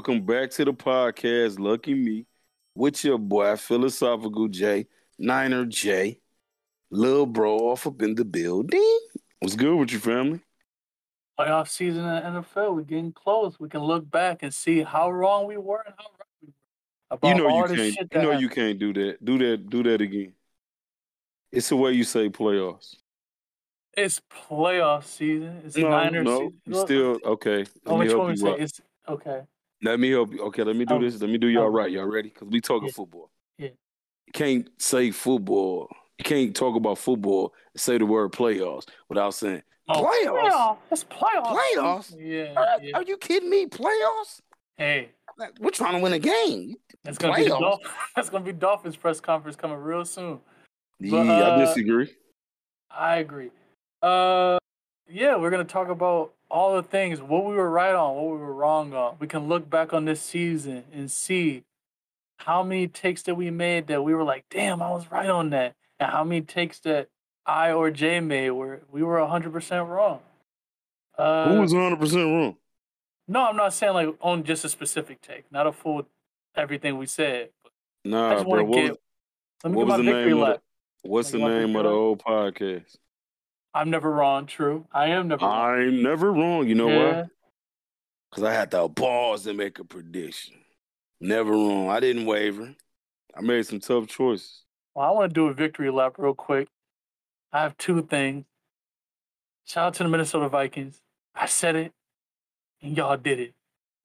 welcome back to the podcast. Lucky me, with your boy, Philosophical J, Niner J, Lil Bro off up in the building. What's good with your family? Playoff season in the NFL, we're getting close. We can look back and see how wrong we were and how right we were. About You know all you this can't. You know you can't do that. Do that. Do that again. It's the way you say playoffs. It's playoff season. It's No, Niners no, season. still okay. oh, which one we you say? It's okay. Let me help you. Okay, let me do Oh, this. Let me do y'all oh. right. Y'all ready? Because we talking Yeah. football. Yeah. You can't say football. You can't talk about football and say the word playoffs without saying Oh, Playoffs? playoff. It's playoff. Playoffs? Yeah. Are, yeah. are you kidding me? Playoffs? Hey, We're trying to win a game. it's gonna be the Playoffs? That's gonna be Dolphins press conference coming real soon. Yeah, But, I uh, disagree. I agree. Uh, yeah, we're gonna talk about all the things, what we were right on, what we were wrong on. We can look back on this season and see how many takes that we made that we were like, damn, I was right on that, and how many takes that I or Jay made where we were hundred percent wrong. Uh, Who was 100 percent wrong? no, I'm not saying like on just a specific take, not a full everything we said. I Nah, bro. What was, get. Let me what was my the name of the, What's the Like, what name of the old podcast? I'm never wrong. True, I am never wrong. I'm never wrong. You know yeah. why? Because I had to pause and make a prediction. Never wrong. I didn't waver. I made some tough choices. Well, I want to do a victory lap real quick. I have two things. Shout out to the Minnesota Vikings. I said it, and y'all did it.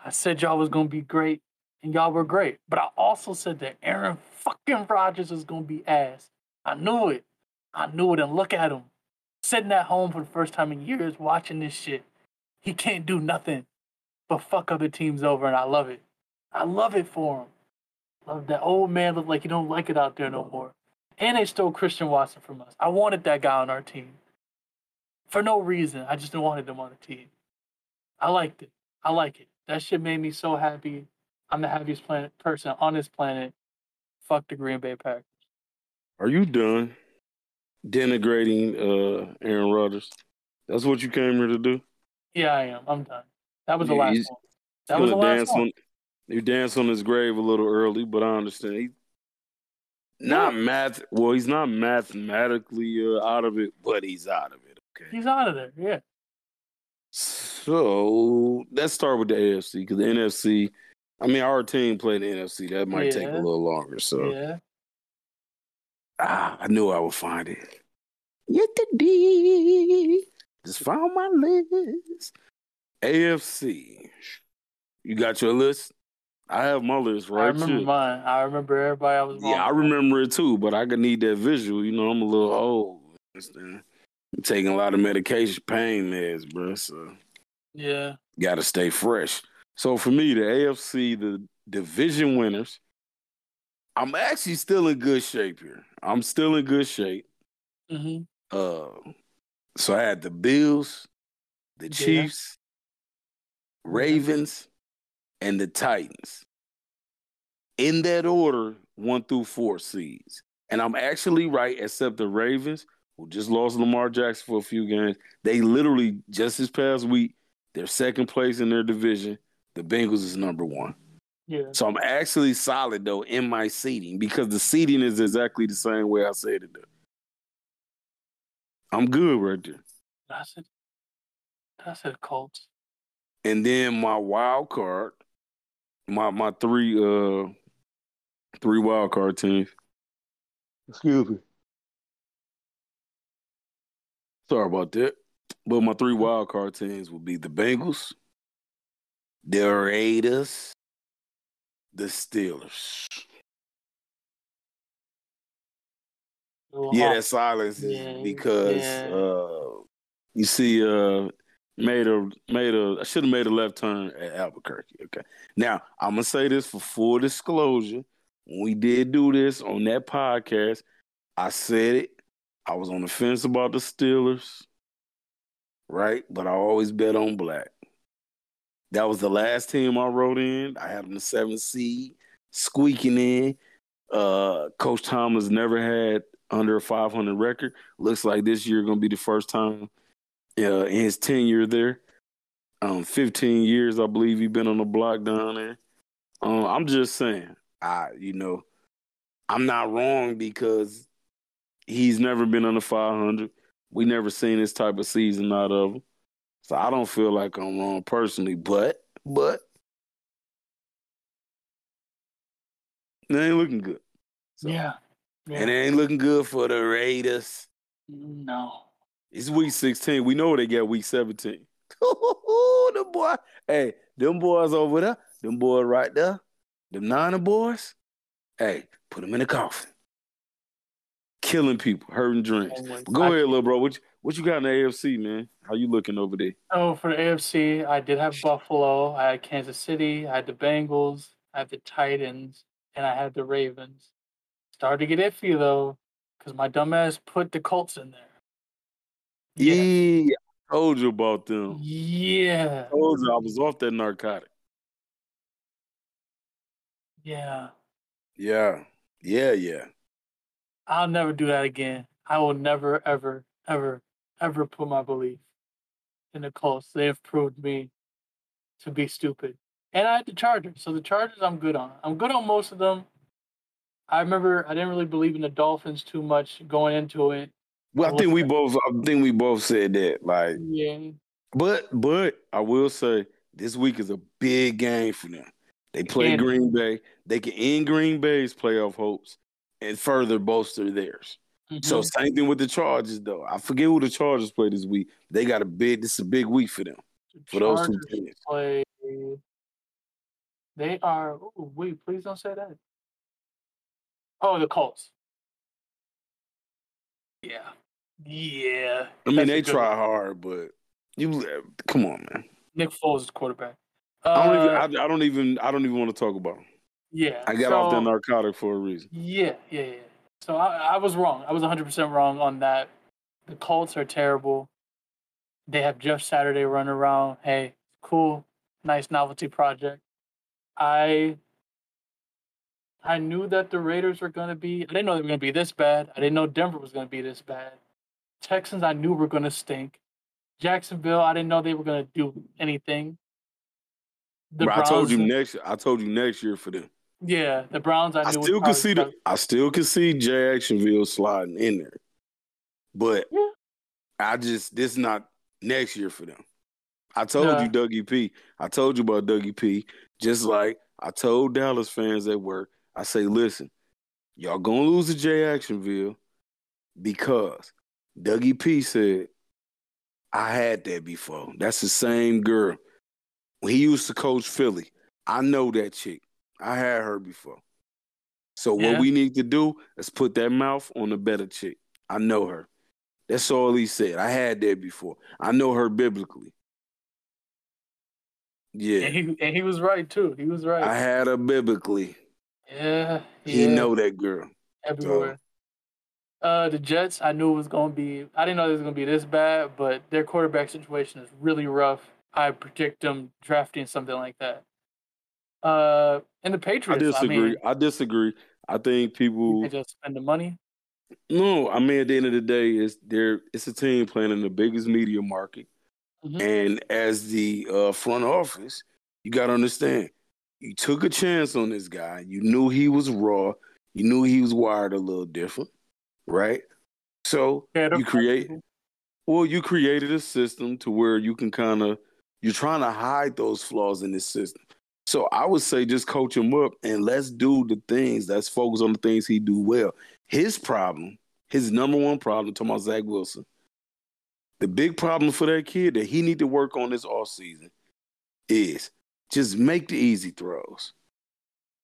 I said y'all was gonna be great, and y'all were great. But I also said that Aaron fucking Rodgers was gonna be ass. I knew it. I knew it. And look at him, sitting at home for the first time in years, watching this shit. He can't do nothing but fuck other teams over, and I love it. I love it for him. Love that old man look like he don't like it out there no more. And they stole Christian Watson from us. I wanted that guy on our team. For no reason. I just wanted him on the team. I liked it. I like it. That shit made me so happy. I'm the happiest planet person on this planet. Fuck the Green Bay Packers. Are you done denigrating uh, Aaron Rodgers? That's what you came here to do. Yeah, I am. I'm done. That was the Yeah, last one. That was the last one. on. You dance on his grave a little early, but I understand. He, not math. Well, he's not mathematically uh, out of it, but he's out of it. Okay. He's out of there. Yeah. So let's start with the AFC because the NFC. I mean, our team played the NFC. That might take a little longer. So Yeah. Ah, I knew I would find it. Yesterday, just found my list. AFC. You got your list? I have my list right I remember here. mine. I remember everybody I was. Yeah, I remember it too, but I could need that visual. You know, I'm a little old. Understand? I'm taking a lot of medication, pain meds, bro. So Yeah. got to stay fresh. So for me, the AFC, the division winners, I'm actually still in good shape here. I'm still in good shape. hmm Uh, so I had the Bills, the Yeah. Chiefs, Ravens, and the Titans. In that order, one through four seeds. And I'm actually right, except the Ravens, who just lost Lamar Jackson for a few games. They literally, just this past week, they're second place in their division. The Bengals is number one. Yeah. So I'm actually solid, though, in my seating because the seating is exactly the same way I said it. Though. I'm good right there. That's it. That's it, Colts. And then my wild card, my my three uh three wild card teams. Excuse me. Sorry about that. But my three wild card teams would be the Bengals, the Raiders, the Steelers. Yeah, that silence is Yeah, because yeah. uh you see uh made a made a I should have made a left turn at Albuquerque. Okay. Now I'm gonna say this for full disclosure. When we did do this on that podcast, I said it. I was on the fence about the Steelers, right? But I always bet on black. That was the last team I wrote in. I had them the seventh seed, squeaking in. Uh, Coach Thomas never had under a 500 record. Looks like this year going to be the first time uh, in his tenure there. Um, 15 years, I believe, he's been on the block down there. Uh, I'm just saying, I you know, I'm not wrong because he's never been under 500. We never seen this type of season out of him, so I don't feel like I'm wrong personally. But but it ain't looking good. So, Yeah. yeah. and it ain't looking good for the Raiders. no. It's week 16. We know they got week 17. the boy, hey, them boys over there, them boys right there, them Niner boys, hey, put them in the coffin. Killing people, hurting dreams. Oh Always. Go ahead, little bro. What you, what you got in the AFC, man? How you looking over there? Oh, for the AFC, I did have Buffalo. I had Kansas City. I had the Bengals. I had the Titans, and I had the Ravens. Started to get iffy though, because my dumbass put the Colts in there. Yeah, I told you about them. Yeah. I told you I was off that narcotic. Yeah. Yeah, yeah, yeah. I'll never do that again. I will never, ever, ever, ever put my belief in the Colts. They have proved me to be stupid. And I had the Chargers. So the Chargers I'm good on. I'm good on most of them. I remember I didn't really believe in the Dolphins too much going into it. Well, I think we both. I think we both said that. Like, Yeah. But but I will say this week is a big game for them. They play Again. Green Bay. They can end Green Bay's playoff hopes and further bolster theirs. So Mhm. same thing with the Chargers though. I forget who the Chargers play this week. They got a big this is a big week for them. For those two teams. play. They are. Oh, wait, please don't say that. Oh, the Colts. Yeah. Yeah. I mean That's they try one. hard, but you come on, man. Nick Foles is quarterback. I don't Uh, even I, I don't even I don't even want to talk about him. yeah. I got off that so- narcotic for a reason. Yeah, yeah, yeah. So I, I was wrong. I was 100% wrong on that. The Colts are terrible. They have Jeff Saturday running around. Hey, cool, nice novelty project. I I knew that the Raiders were going to be. I didn't know they were going to be this bad. I didn't know Denver was going to be this bad. Texans, I knew were going to stink. Jacksonville, I didn't know they were going to do anything. But I told you next I told you next year for them. Yeah, the Browns. I, I still can probably see the. I still can see Jacksonville sliding in there. But Yeah. I just this is not next year for them. I told Yeah. you Dougie P. I told you about Dougie P. Just like I told Dallas fans at work, I say, listen, y'all gonna lose to Jacksonville because Dougie P said, I had that before. That's the same girl. When he used to coach Philly, I know that chick. I had her before. So Yeah. what we need to do is put that mouth on a better chick. I know her. That's all he said. I had that before. I know her biblically. Yeah. And he and he was right too. He was right. I had her biblically. yeah, He yeah, know that girl. everywhere. Uh, the Jets, I knew it was going to be. I didn't know it was going to be this bad, but their quarterback situation is really rough. I predict them drafting something like that. Uh, and the Patriots, I, disagree. mean, I disagree. I think people they just spend the money. No, I mean at the end of the day, it's there. It's a team playing in the biggest media market, Mhm. and as the uh, front office, you got to understand. You took a chance on this guy. You knew he was raw. You knew he was wired a little different, right? So Yeah, you create. Well, you created a system to where you can kind of. You're trying to hide those flaws in this system. So I would say just coach him up and let's do the things. Let's focus on the things he do well. His problem, his number one problem, talking about Zach Wilson, the big problem for that kid that he need to work on this off season is just make the easy throws.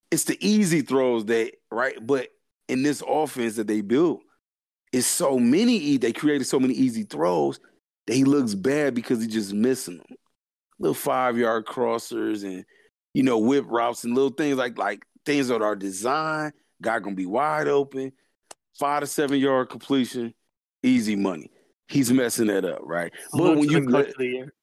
It's the easy throws that right, but in this offense that they built, it's so many. They created so many easy throws that he looks bad because he's just missing them. Little five yard crossers and you know whip routes and little things like like things that are designed. Guy gonna be wide open, five to seven yard completion, easy money. He's messing that up, right? But when you the coach let- of the year.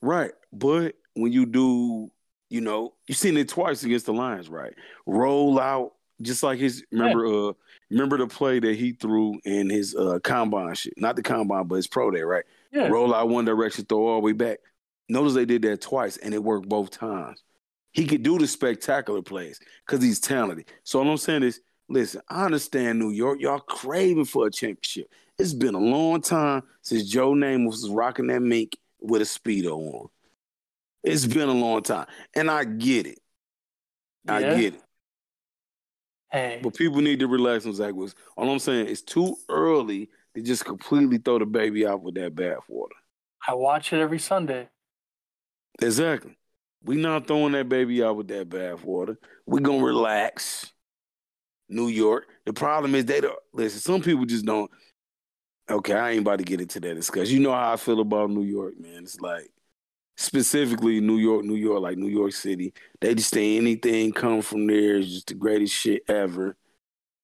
Right. But when you do, you know, you've seen it twice against the Lions, right? Roll out just like his remember uh remember the play that he threw in his uh combine shit. Not the combine, but his pro day, right? Yeah, Roll out one direction, throw all the way back. Notice they did that twice and it worked both times. He could do the spectacular plays because he's talented. So all I'm saying is, listen, I understand New York, y'all craving for a championship. It's been a long time since Joe Namath was rocking that mink with a speedo on. It's been a long time, and I get it. I get it. Hey, But people need to relax on Zach Wilson. All I'm saying is too early to just completely throw the baby out with that bathwater. I watch it every Sunday. Exactly. We not throwing that baby out with that bathwater. We gonna relax. New York. The problem is they don't listen. Some people just don't. Okay, I ain't about to get into that discussion. You know how I feel about New York, man. It's like specifically New York, New York, like New York City. They just think anything come from there is just the greatest shit ever.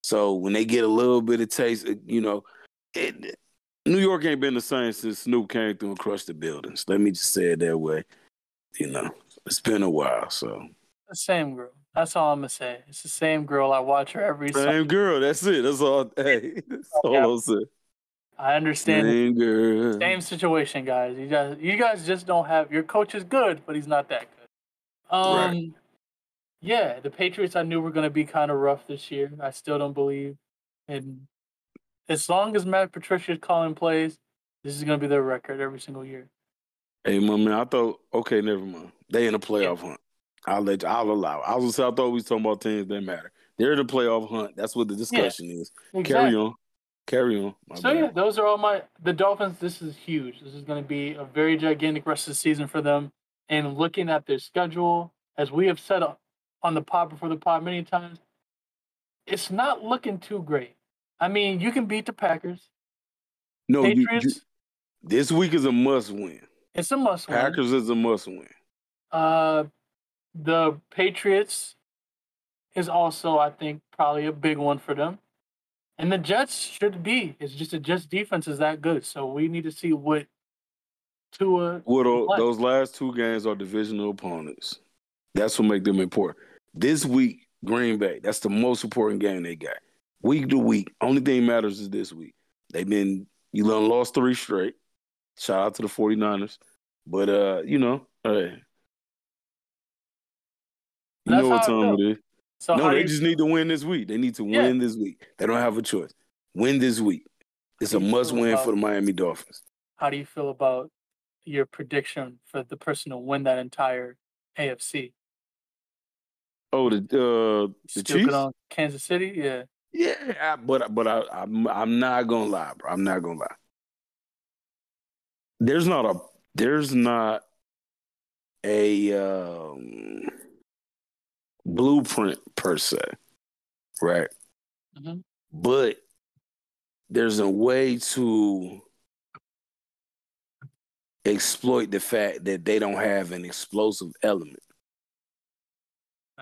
So when they get a little bit of taste, uh, you know, it, New York ain't been the same since Snoop came through and crushed the buildings. Let me just say it that way. You know, it's been a while. So The same girl. That's all I'm gonna say. It's the same girl. I watch her every Sunday. same girl. That's it. That's all. Hey, that's all Yeah. I'm saying. I understand. Same girl. Same situation, guys. You guys, you guys just don't have your coach is good, but he's not that good. Um, Right. yeah, the Patriots I knew were going to be kind of rough this year. I still don't believe, and as long as Matt Patricia is calling plays, this is going to be their record every single year. Hey, my man. I thought. Okay, never mind. They in a playoff hunt. I'll let. You, I'll allow. I was. gonna say, I thought we was talking about teams that matter. They're in the playoff hunt. That's what the discussion is. Carry on. Carry on. So bad. yeah, those are all my the Dolphins. This is huge. This is going to be a very gigantic rest of the season for them. And looking at their schedule, as we have said on the pod before the pod many times, it's not looking too great. I mean, you can beat the Packers, No, you, you, Patriots. this week is a must win. it's a must win. Packers is a must win. Uh, the Patriots is also, I think, probably a big one for them. And the Jets should be. It's just the Jets defense is that good. So we need to see what Tua. What are- those last two games are divisional opponents. That's what make them important. This week, Green Bay. That's the most important game they got. Week to week, only thing matters is this week. They've been you done lost three straight. Shout out to the 49ers. But uh, you know, hey. You That's know what time it is. So no, they just need to win this week. They need to Yeah. win this week. They don't have a choice. Win this week. It's a How do you must win about- for the Miami Dolphins. how do you feel about your prediction for the person to win that entire AFC? Oh, the uh the Chiefs? on Kansas City? Yeah. Yeah, I- but but I, I'm I'm not gonna lie, bro. I'm not gonna lie. There's not a there's not a um, blueprint per se, right? Mhm. But there's a way to exploit the fact that they don't have an explosive element.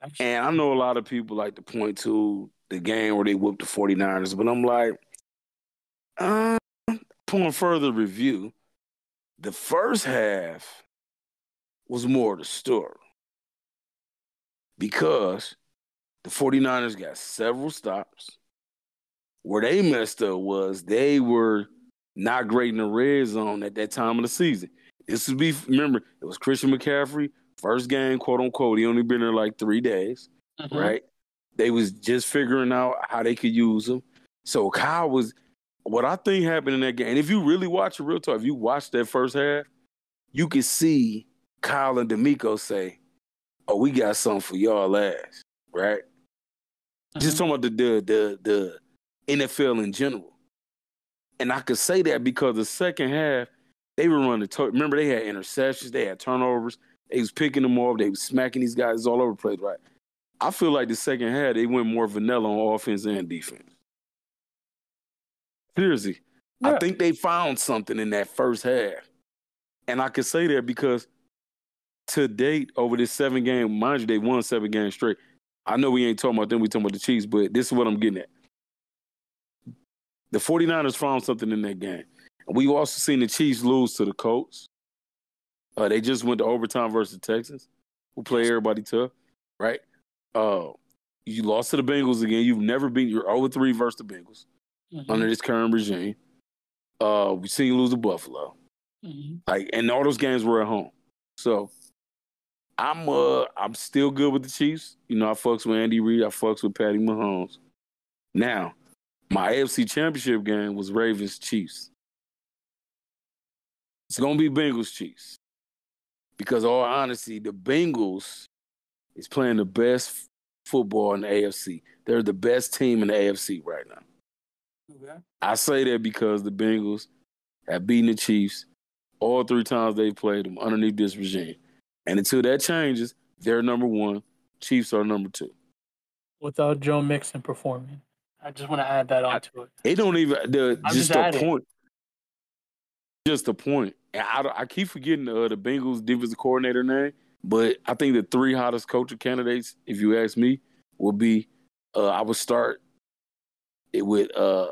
Actually, And I know a lot of people like to point to the game where they whooped the 49ers, but I'm like, uh, upon further review, the first half was more the story. Because the 49ers got several stops. Where they messed up was they were not great in the red zone at that time of the season. This would be, remember, it was Christian McCaffrey, first game, quote unquote. He only been there like three days Mhm. right? They was just figuring out how they could use him. So Kyle was what I think happened in that game. And if you really watch it real talk, if you watch that first half, you could see Kyle and DeMeco say, "Oh, we got something for y'all ass," right? Just Mhm. talking about the, the the the NFL in general. And I could say that because the second half they were running. To- remember, they had interceptions, they had turnovers. They was picking them off. They was smacking these guys all over the place, right? I feel like the second half they went more vanilla on offense and defense. Seriously, I think they found something in that first half, and I could say that because to date over this seven game, mind you, they won seven games straight. I know we ain't talking about them, we talking about the Chiefs, but this is what I'm getting at. The 49ers found something in that game. And we also seen the Chiefs lose to the Colts. Uh, they just went to overtime versus the Texans, who play everybody tough, right? Uh, you lost to the Bengals again. You've never been. You're 0 3 versus the Bengals Mhm. under this current regime. Uh, we seen you lose to Buffalo. Mhm. Like, and all those games were at home. So I'm uh I'm still good with the Chiefs. You know, I fucks with Andy Reid. I fucks with Patty Mahomes. Now, my AFC Championship game was Ravens Chiefs. It's gonna be Bengals Chiefs because, all honesty, the Bengals is playing the best football in the AFC. They're the best team in the AFC right now. Okay. I say that because the Bengals have beaten the Chiefs all three times they've played them underneath this regime. And until that changes, they're number one. Chiefs are number two. Without Joe Mixon performing, I just want to add that onto it. It don't even the I'm just just the point. Just a point. And I, I keep forgetting uh, the Bengals defensive coordinator name, but I think the three hottest coaching candidates, if you ask me, would be uh, I would start it with uh,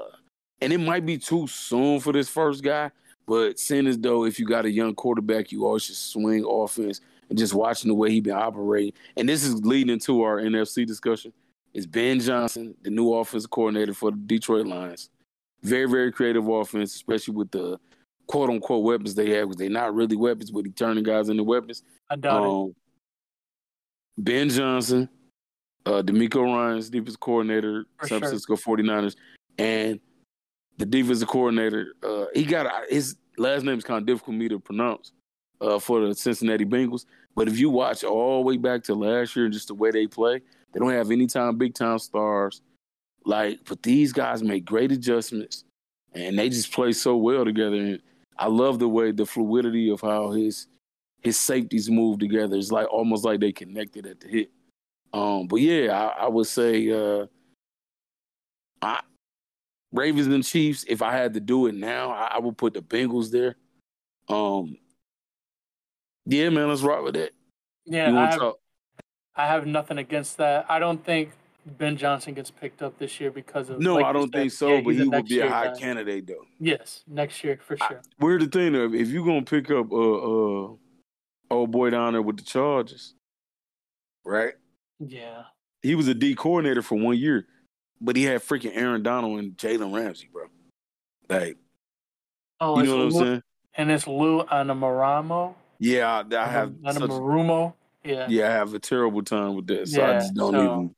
and it might be too soon for this first guy, but seeing as though if you got a young quarterback, you always should swing offense and just watching the way he been operating. And this is leading to our NFC discussion. Is Ben Johnson, the new offensive coordinator for the Detroit Lions. Very, very creative offense, especially with the quote unquote weapons they have, because they're not really weapons, but he turning guys into weapons. I doubt it. Um, ben Johnson, uh, DeMeco Ryans defensive coordinator, For San sure. Francisco 49ers, and the defensive coordinator, uh, he got his last name is kind of difficult for me to pronounce uh, for the Cincinnati Bengals. But if you watch all the way back to last year just the way they play, they don't have any time big time stars. Like, but these guys make great adjustments and they just play so well together. And I love the way the fluidity of how his his safeties move together. It's like almost like they connected at the hit. Um, but yeah, I, I would say uh, I Ravens and Chiefs. If I had to do it now, I, I would put the Bengals there. Um, yeah, man, let's rock with that. Yeah, I have. I have nothing against that. I don't think Ben Johnson gets picked up this year because of. No, like I don't think so. yeah, but he will be a high guy. candidate though. Yes, next year for I- sure. We're the thing though. If you're gonna pick up uh uh old boy down there with the Chargers, right? yeah, He was a D coordinator for one year, but he had freaking Aaron Donald and Jalen Ramsey, bro. Like, oh, you know what I'm saying? and it's Lou Anarumo. Yeah, I, I have such, Anamarumo. Yeah. yeah, I have a terrible time with that. So I just don't so- even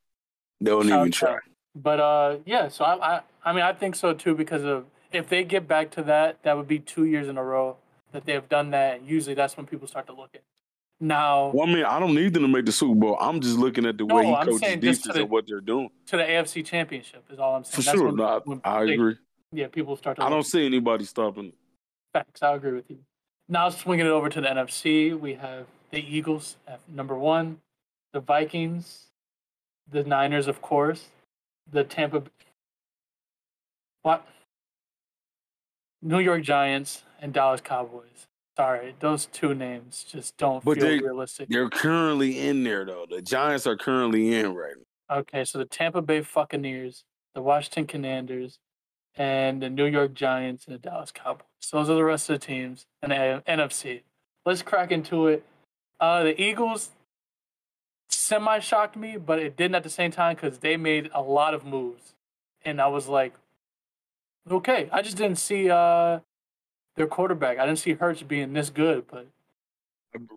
don't even try. But uh, yeah. So I, I, I mean, I think so too because of if they get back to that, that would be two years in a row that they have done that. Usually, that's when people start to look at. Now Well, I mean, I don't need them to make the Super Bowl. I'm just looking at the way he I'm coaches saying just to defense the- and what they're doing. to the AFC Championship is all I'm saying. For That's sure, when- no, when I, I they- agree. Yeah, people start to. I don't see anybody stopping. Facts. I agree with you. Now swinging it over to the NFC, we have the Eagles at number one, the Vikings, the Niners, of course, the Tampa. What? New York Giants and Dallas Cowboys. Sorry, those two names just don't But feel they- realistic. They're currently in there though. The Giants are currently in right now. Okay, so the Tampa Bay Buccaneers, the Washington Commanders, and the New York Giants and the Dallas Cowboys. Those are the rest of the teams in the NFC. Let's crack into it. Uh, the Eagles semi shocked me, but it didn't at the same time because they made a lot of moves, and I was like, okay. I just didn't see uh their quarterback. I didn't see Hurts being this good, but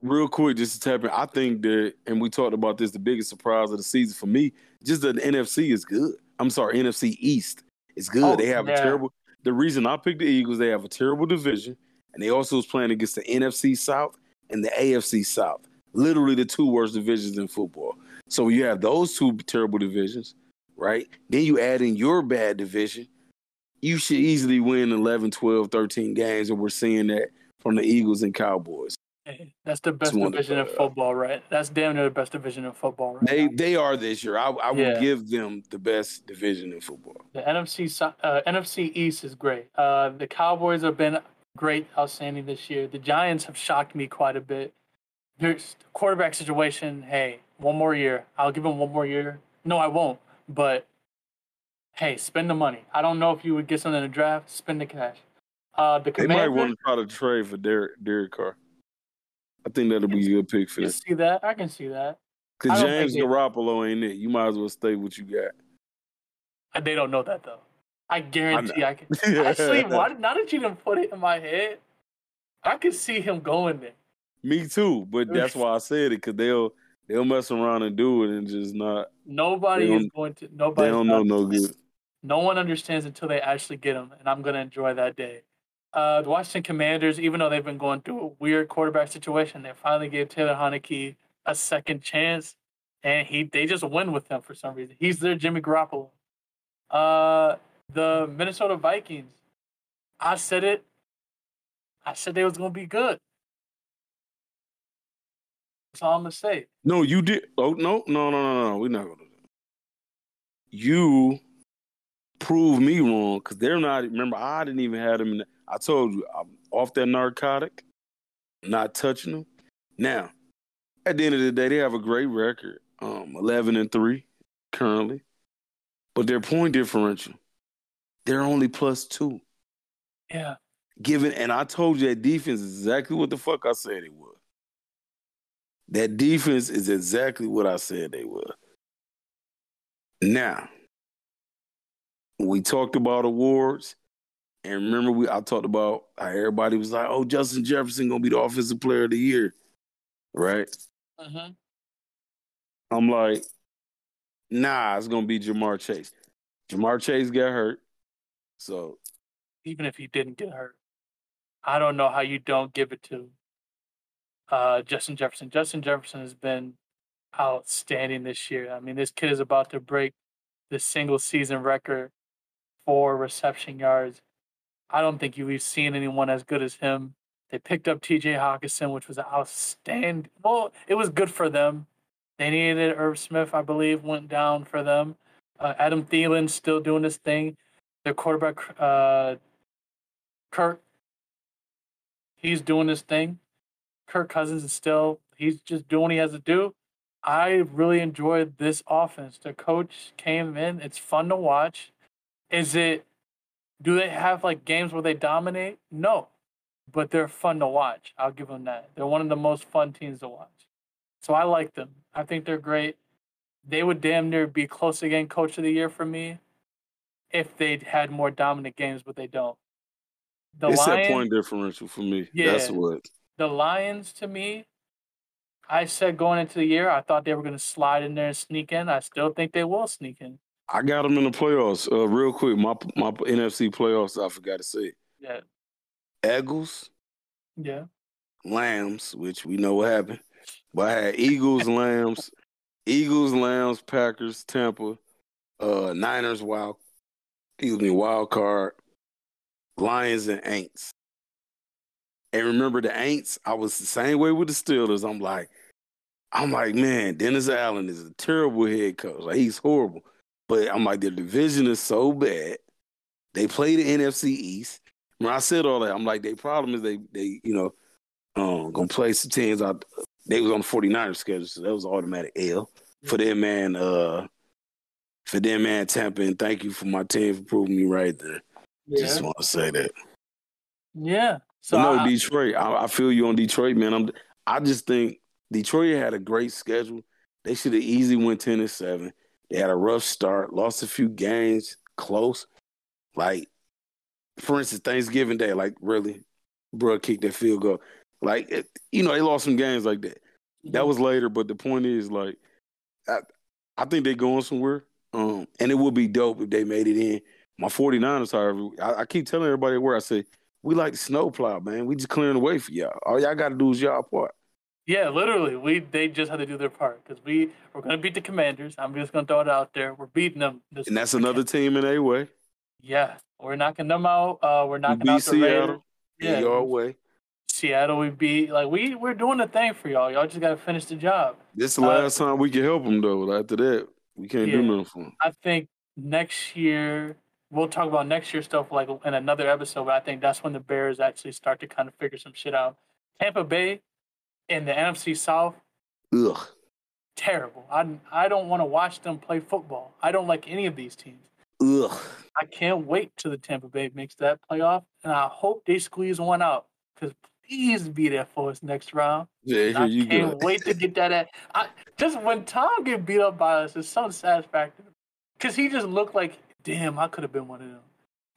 Real quick, just to tap in, I think that, and we talked about this, the biggest surprise of the season for me, just that the NFC is good. I'm sorry, NFC East is good. Oh, they have yeah. a terrible. The reason I picked the Eagles, they have a terrible division, and they also was playing against the NFC South and the AFC South. Literally the two worst divisions in football. So you have those two terrible divisions, right? Then you add in your bad division. You should easily win 11, 12, 13 games, and we're seeing that from the Eagles and Cowboys. Hey, that's the best division in football, right? That's damn near the best division in football, right? They now. they are this year. I, I Yeah. give them the best division in football. The NFC uh, NFC East is great. Uh, the Cowboys have been great, outstanding this year. The Giants have shocked me quite a bit. There's quarterback situation. Hey, one more year. I'll give them one more year. No, I won't. But hey, spend the money. I don't know if you would get something in the draft. Spend the cash. Uh, the They might want to try to trade for Derek Derek Carr. I think that'll be a good pick for I can see that. I can see that. Because James Garoppolo ain't it. You might as well stay what you got. Uh, They don't know that though. I guarantee I, can. Yeah. Actually, why, now that you didn't put it in my head, I could see him going there. Me too, but that's why I said it because they'll they'll mess around and do it and just not. Nobody is going to. Nobody. They don't know no good. No one understands until they actually get them, and I'm gonna enjoy that day. Uh, the Washington Commanders, even though they've been going through a weird quarterback situation, they finally gave Taylor Heinicke a second chance, and he they just win with him for some reason. He's their Jimmy Garoppolo. Uh, the Minnesota Vikings, I said it. I said they was gonna be good. That's all I'm gonna say. No, you did. Oh no, no, no, no, no. We're not gonna do. You prove me wrong because they're not. Remember, I didn't even have them. In the, I told you I'm off that narcotic, not touching them. Now, at the end of the day, they have a great record, um, eleven and three currently, but their point differential, they're only plus two. Yeah, Given, and I told you that defense is exactly what the fuck I said it was. That defense is exactly what I said they were. Now, we talked about awards, and remember we I talked about how everybody was like, "Oh, Justin Jefferson gonna be the offensive player of the year," right? mm-hmm. I'm like, nah, it's gonna be Ja'Marr Chase. Ja'Marr Chase got hurt, so even if he didn't get hurt. I don't know how you don't give it to uh, Justin Jefferson. Justin Jefferson has been outstanding this year. I mean, this kid is about to break the single season record for reception yards. I don't think you've seen anyone as good as him. They picked up TJ Hockenson, which was outstanding. Well, it was good for them. They needed Irv Smith, I believe, went down for them. Uh, Adam Thielen still doing his thing. Their quarterback, uh, Kirk, he's doing his thing. Kirk Cousins is still, he's just doing what he has to do. I really enjoyed this offense. The coach came in. It's fun to watch. Is it, do they have like games where they dominate? No, but they're fun to watch. I'll give them that. They're one of the most fun teams to watch. So I like them. I think they're great. They would damn near be close again, coach of the year for me, if they'd had more dominant games, but they don't. The it's that point differential for me. Yeah, That's what. the Lions to me, I said going into the year, I thought they were going to slide in there and sneak in. I still think they will sneak in. I got them in the playoffs. Uh, real quick, my my NFC playoffs. I forgot to say, Yeah, Eagles, yeah, Lambs, which we know what happened. But I had Eagles, Lambs, Eagles, Lambs, Packers, Tampa, uh, Niners, wild, excuse me, wild card, Lions and Aints. And remember the Aints, I was the same way with the Steelers. I'm like, I'm like, man, Dennis Allen is a terrible head coach. Like he's horrible. But I'm like, the division is so bad. They play the NFC East. When I said all that, I'm like, their problem is they they, you know, um, gonna play some teams out. They was on the 49ers schedule, so that was automatic L for them, man. Uh, for them, man, Tampa, and thank you for my team for proving me right there. Just want to say that. yeah. So So no, I- Detroit. I, I feel you on Detroit, man. I'm. I just think Detroit had a great schedule. They should have easily went ten and seven. They had a rough start, lost a few games, close. Like, for instance, Thanksgiving Day, like really, bro kicked that field goal. Like, it, you know, they lost some games like that. That was later, but the point is, like, I, I think they're going somewhere. Um, and it would be dope if they made it in. My 49ers, however, I, I keep telling everybody where I say, we like the snowplow, man. We just clearing the way for y'all. All y'all got to do is y'all part. Yeah, literally, we they just had to do their part because we we're gonna beat the Commanders. I'm just gonna throw it out there. We're beating them. This And that's weekend. another team in a way. Yeah, we're knocking them out. Uh, we're We knocking beat out the Raiders. Seattle Yeah, in your way. Seattle. We beat like we we're doing the thing for y'all. Y'all just gotta finish the job. This the Uh, last time we can help them, though. After that, we can't do nothing for them. I think next year we'll talk about next year stuff like in another episode. But I think that's when the Bears actually start to kind of figure some shit out. Tampa Bay in the NFC South, Ugh. terrible. I I don't want to watch them play football. I don't like any of these teams. Ugh. I can't wait till the Tampa Bay makes that playoff, and I hope they squeeze one out. Cause please be there for us next round. Yeah, here I you can't go. wait to get that. At, I, just when Tom get beat up by us it's so satisfactory, cause he just looked like, damn, I could have been one of them.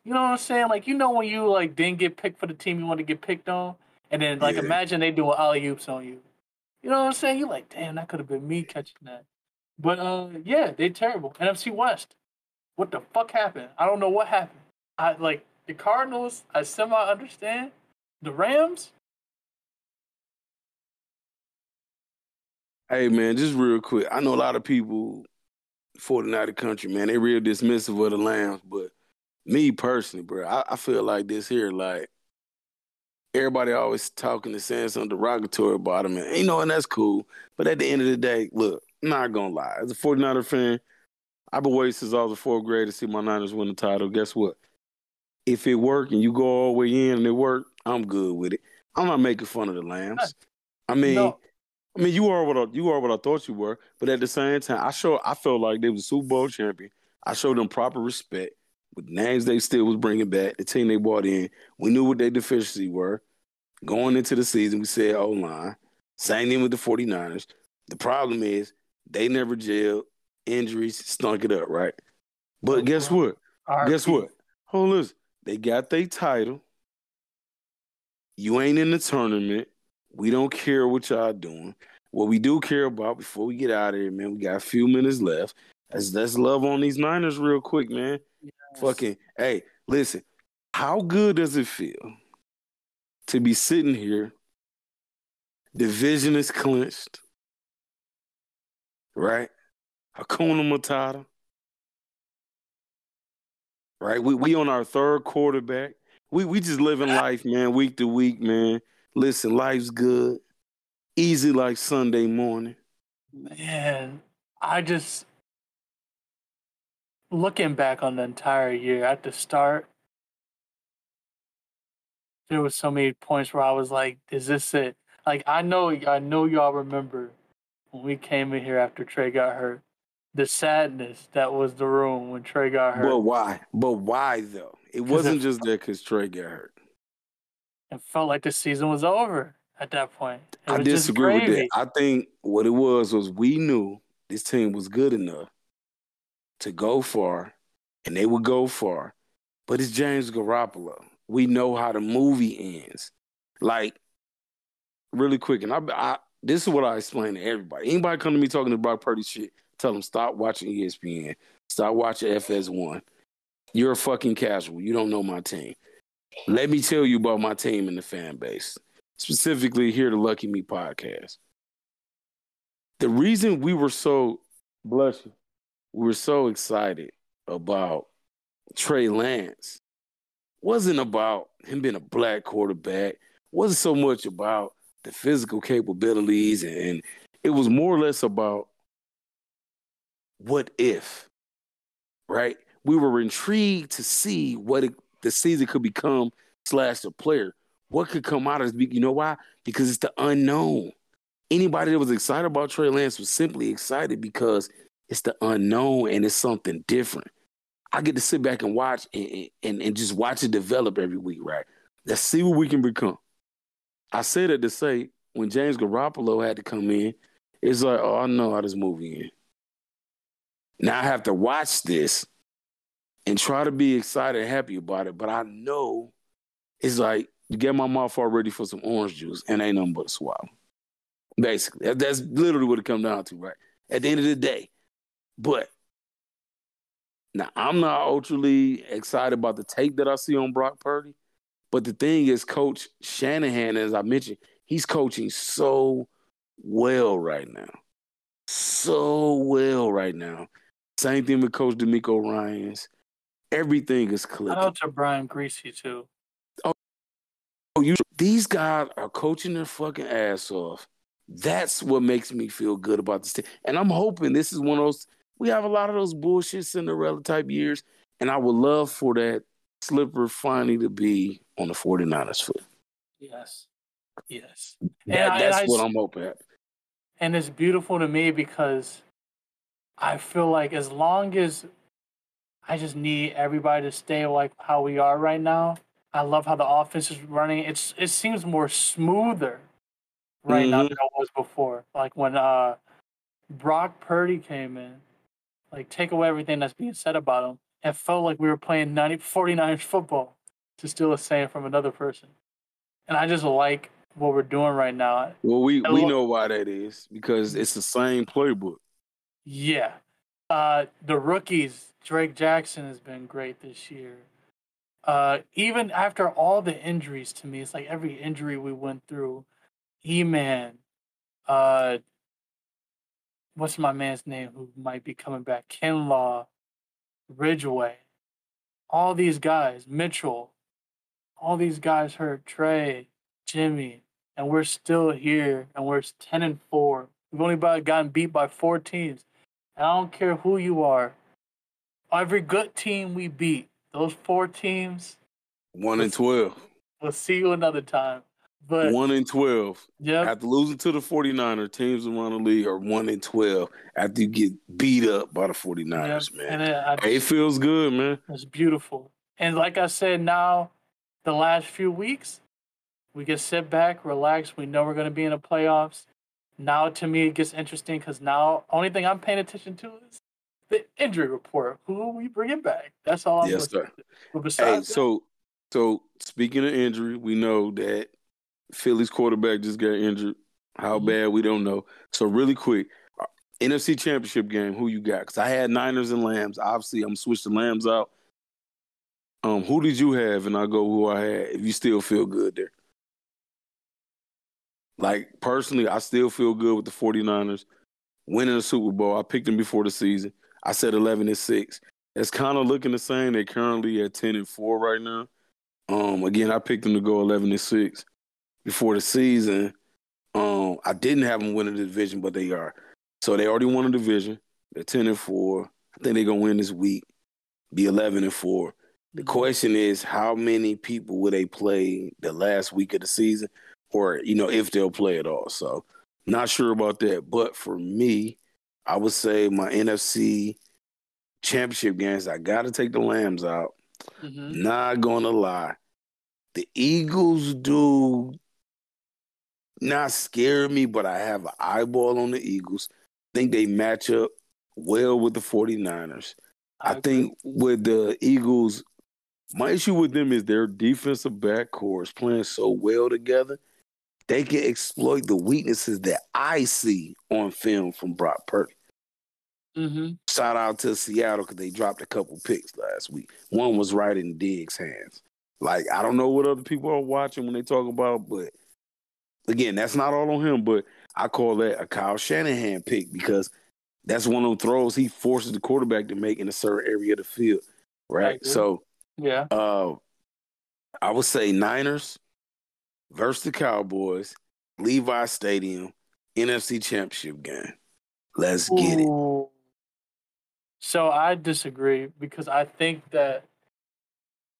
You know what I'm saying? Like you know when you like didn't get picked for the team you want to get picked on, And then like Yeah. imagine they do alley oops on you. You know what I'm saying? You're like, damn, that could have been me catching that. But uh yeah, they're terrible. NFC West. What the fuck happened? I don't know what happened. I like the Cardinals, I semi understand. The Rams, Hey man, just real quick. I know a lot of people, 49 country, man, they real dismissive of the lambs, but me personally, bro, I, I feel like this here, like everybody always talking and saying something derogatory about them, and you know, and that's cool. But at the end of the day, look, I'm not gonna lie. As a 49er fan, I've been waiting since I was a fourth grade to see my Niners win the title. Guess what? If it work and you go all the way in and it work, I'm good with it. I'm not making fun of the lambs. I mean, no, I mean, you are what I, you are what I thought you were, but at the same time, I show I felt like they was Super Bowl champion. I showed them proper respect with names they still was bringing back, the team they brought in. We knew what their deficiencies were going into the season. We said O line, same thing with the 49ers. The problem is they never jailed, injuries stunk it up, right? But guess what? Guess what? Hold on, listen. They got their title. You ain't in the tournament. We don't care what y'all doing. What we do care about before we get out of here, man, we got a few minutes left. Let's, let's love on these Niners real quick, man. Fucking, hey, listen, how good does it feel to be sitting here? Division is clinched, right? Hakuna Matata, right? We we on our third quarterback. We we just living life, man, week to week, man. Listen, life's good, easy like Sunday morning. Man, I just looking back on the entire year at the start, there was so many points where I was like, "Is this it?" Like I know, I know y'all remember when we came in here after Trey got hurt, the sadness that was the room when Trey got hurt. But why? But why though? It wasn't just that because Trey got hurt. It felt like the season was over at that point. It I disagree with that. I think what it was was we knew this team was good enough to go far, and they would go far. But it's James Garoppolo. We know how the movie ends. Like, really quick, and I, I this is what I explain to everybody. Anybody come to me talking to Brock Purdy shit, tell them stop watching ESPN, stop watching FS1. You're a fucking casual. You don't know my team. Let me tell you about my team and the fan base specifically here, the Lucky Me podcast. The reason we were so bless you, were so excited about Trey Lance wasn't about him being a black quarterback, wasn't so much about the physical capabilities, and, it was more or less about what if, right? We were intrigued to see what it, the season could become slash the player. What could come out of this? You know why? Because it's the unknown. Anybody that was excited about Trey Lance was simply excited because it's the unknown and it's something different. I get to sit back and watch and, and, and just watch it develop every week, right? Let's see what we can become. I say that to say when James Garoppolo had to come in, it's like, oh, I know how this movie ends. Now I have to watch this and try to be excited and happy about it, but I know it's like you get my mouth all ready for some orange juice and ain't nothing but a swallow. Basically, that's literally what it comes down to, right? At the end of the day, but now I'm not ultraly excited about the take that I see on Brock Purdy, but the thing is, Coach Shanahan, as I mentioned, he's coaching so well right now, so well right now. Same thing with Coach DeMeco Ryans. Everything is Shout clicking. out to Brian Griese too. Oh, oh you, these guys are coaching their fucking ass off. That's what makes me feel good about this team. And I'm hoping this is one of those. We have a lot of those bullshit Cinderella type years, and I would love for that slipper finally to be on the 49ers foot. Yes, yes. That, I- that's I what I'm hoping. At. And it's beautiful to me because I feel like as long as I just need everybody to stay like how we are right now. I love how the offense is running. It's it seems more smoother right now Mhm. than it was before. Like when uh Brock Purdy came in, like take away everything that's being said about him. It felt like we were playing 90, 49ers football, to steal a saying from another person. And I just like what we're doing right now. Well, we And we look- know why that is because it's the same playbook. Yeah. Uh, the rookies, Drake Jackson has been great this year. Uh, even after all the injuries to me, it's like every injury we went through, E Man, uh, what's my man's name who might be coming back? Kinlaw, Ridgeway, all these guys, Mitchell, all these guys hurt, Trey, Jimmy, and we're still here and we're 10 and 4. We've only about gotten beat by four teams. And I don't care who you are. Every good team we beat, those four teams, One and twelve. we'll see you another time. But One in twelve. yeah, After losing to the 49er, teams around the league are one in twelve after you get beat up by the 49ers, man. and it, I, it feels good, man. it's beautiful. And like I said, now the last few weeks, we can sit back, relax. We know we're going to be in the playoffs. Now, to me, it gets interesting because now only thing I'm paying attention to is the injury report. Who are we bringing back? That's all I'm Yes, sir. Hey, so so speaking of injury, we know that Philly's quarterback just got injured. How Mhm. bad we don't know. So really quick, uh, NFC Championship game. Who you got? Because I had Niners and Lambs. Obviously, I'm switch the Lambs out. Um, who did you have? And I go who I had. If you still feel good there. Like personally, I still feel good with the 49ers winning the Super Bowl. I picked them before the season. I said 11 and 6. It's kind of looking the same. They're currently at 10 and 4 right now. Um, again, I picked them to go 11 and 6 before the season. Um, I didn't have them winning the division, but they are. So they already won a division. They're 10 and 4. I think they're going to win this week, be 11 and 4. The question is, how many people will they play the last week of the season, or you know, if they'll play at all? So, not sure about that. But for me, I would say my NFC championship games, I got to take the Lambs out. Mhm. Not gonna lie, the Eagles do not scare me, but I have an eyeball on the Eagles. think they match up well with the 49ers. I, agree. think with the Eagles, my issue with them is their defensive back core is playing so well together. They can exploit the weaknesses that I see on film from Brock Purdy. Mhm. Shout out to Seattle because they dropped a couple picks last week. One was right in Diggs' hands. Like I don't know what other people are watching when they talk about, but again, that's not all on him. But I call that a Kyle Shanahan pick because that's one of the throws he forces the quarterback to make in a certain area of the field. Right. So Yeah. uh, I would say Niners versus the Cowboys, Levi Stadium, NFC Championship game. Let's get it. So I disagree because I think that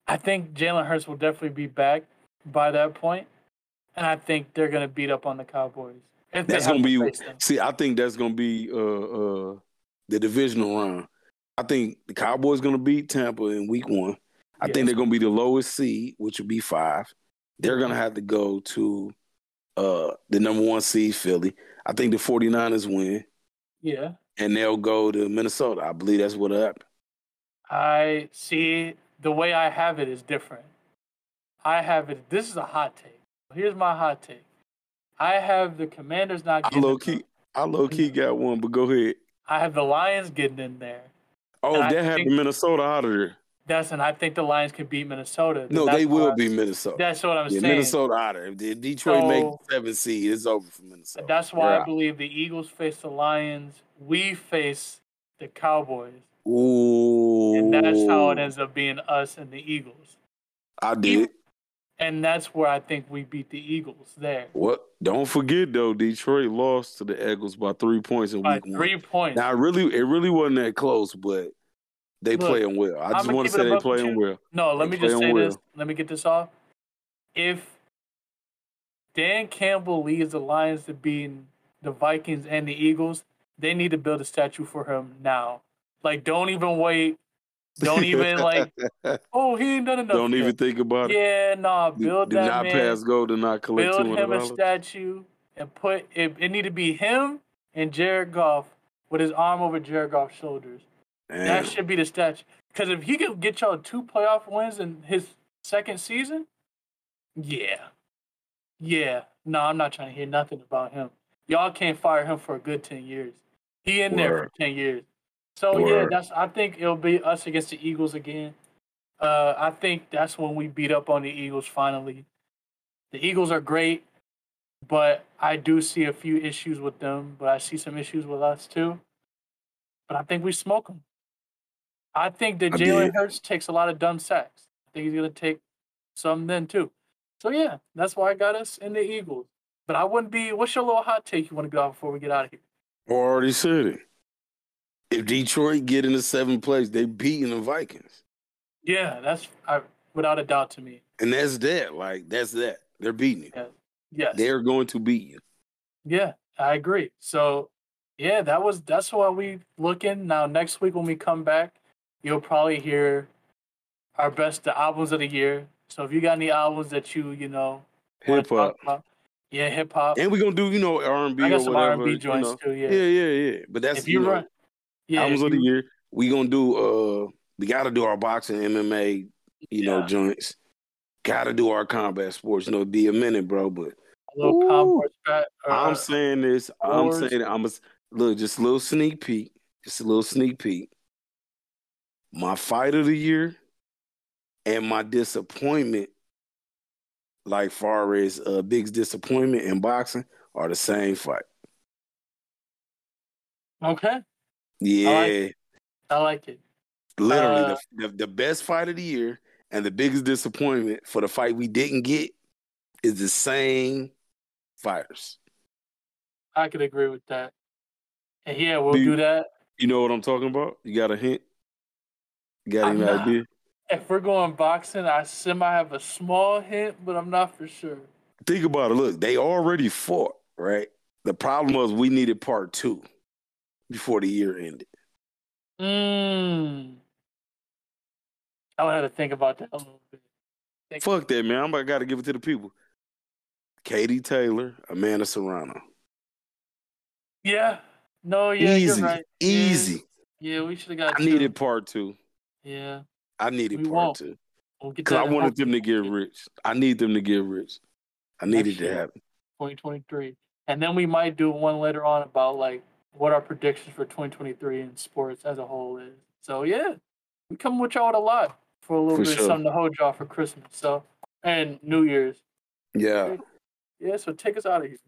I think Jalen Hurts will definitely be back by that point, and I think they're gonna beat up on the Cowboys. If That's gonna be see. I think that's gonna be uh uh the divisional round. I think the Cowboys gonna beat Tampa in week one. I Yes. think they're gonna be the lowest seed, which would be five. They're gonna have to go to uh the number one seed, Philly. I think the 49ers win, Yeah, and they'll go to Minnesota. I believe that's what happened. I see. The way I have it is different. I have it. This is a hot take. Here's my hot take. I have the Commanders not I getting. low key. I low key got one, but go ahead. I have the Lions getting in there. Oh, I that had think- Minnesota out of there. That's and I think the Lions can beat Minnesota. No, they will be Minnesota. That's what I'm yeah, saying. Minnesota out of there. If Detroit make seven seed, it's over for Minnesota. That's why They're I out. believe the Eagles face the Lions. We face the Cowboys, Ooh. and that's how it ends up being us and the Eagles. I did. And that's where I think we beat the Eagles there What? Don't forget though, Detroit lost to the Eagles by three points in by week three one. points. Now, it really, it really wasn't that close, but they Look, playing well. I just want to say they playing well. no, let they me just say playing this. Let me get this off. If Dan Campbell leads the Lions to beating the Vikings and the Eagles, they need to build a statue for him now. Like, don't even wait. Don't even like. Oh, he ain't done enough. Don't even think about it. Yeah, nah, build do that not man. pass go. Do not collect build him a statue and put it. It need to be him and Jared Goff with his arm over Jared Goff's shoulders. That should be the statue. Because if he could get y'all two playoff wins in his second season, yeah, yeah, no, I'm not trying to hear nothing about him. Y'all can't fire him for a good ten years. He in there for ten years. So yeah, that's. I think it'll be us against the Eagles again. Uh, I think that's when we beat up on the Eagles finally. The Eagles are great, but I do see a few issues with them. But I see some issues with us too. But I think we smoke them. I think that Jalen. Hurts takes a lot of dumb sacks. I think he's gonna take some then too. So yeah, that's why I got us in the Eagles. But I wouldn't be. What's your little hot take you want to go out before we get out of here? Already said it. If Detroit get in the seventh place, they beating the Vikings. Yeah, that's I, without a doubt to me. And that's that. Like, that's that. They're beating you. Yeah. Yes. They're going to beat you. Yeah, I agree. So, yeah, that was that's why we looking now. Next week when we come back, you'll probably hear our best the albums of the year. So if you got any albums that you you know Hip hop. yeah, hip hop. And we're gonna do, you know, R and B I got some. R and B you joints know. too. Yeah. Yeah, yeah, yeah. But that's if you know, run, yeah, albums if of the year. We gonna do uh we gotta do our boxing MMA, you know, joints. Gotta do our combat sports. You know, be a minute, bro. But Ooh. Converse bat. uh, I'm saying this. I'm saying I'm a look, just a little sneak peek. Just a little sneak peek. My fight of the year and my disappointment, like far as uh biggest disappointment in boxing, are the same fight. okay, Yeah. I like it. Literally, Uh, the, the the best fight of the year and the biggest disappointment for the fight we didn't get is the same fighters. I could agree with that. And yeah, we'll Do you- do that. You know what I'm talking about? You got a hint? You got I'm any not- idea? If we're going boxing, I semi have a small hint, but I'm not for sure. Think about it. Look, they already fought, right? The problem was we needed part two before the year ended. Mm. I would have to think about that a little bit. Think- Fuck that, man. I'm I gotta give it to the people. Katie Taylor, Amanda Serrano. Yeah. No, yeah, Easy. you're right. Easy. Yeah, we should have got I two. needed part two. Yeah. I needed We part won't. two. We'll Because I wanted them to get rich. I need them to get rich. I needed to happen. 2023. And then we might do one later on about like what our predictions for 2023 in sports as a whole is. So yeah, we come with y'all with a lot for a little For bit of sure. something to hold y'all for Christmas. So and New Year's. Yeah. Yeah, so take us out of here.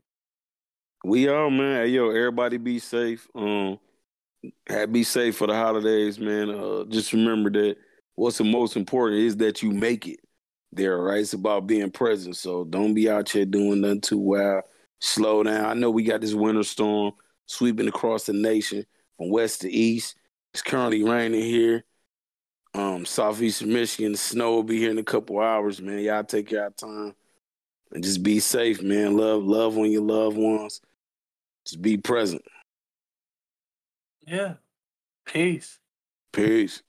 We all man. Hey, yo, everybody be safe. Um, have be safe for the holidays, man. Uh, just remember that what's the most important is that you make it there, right? It's about being present. So don't be out here doing nothing too wild. Slow down. I know we got this winter storm sweeping across the nation from west to east. It's currently raining here. Um, southeastern Michigan, the snow will be here in a couple hours, man. Y'all take your time and just be safe, man. Love, love on your loved ones. Just be present. Yeah. Peace. Peace.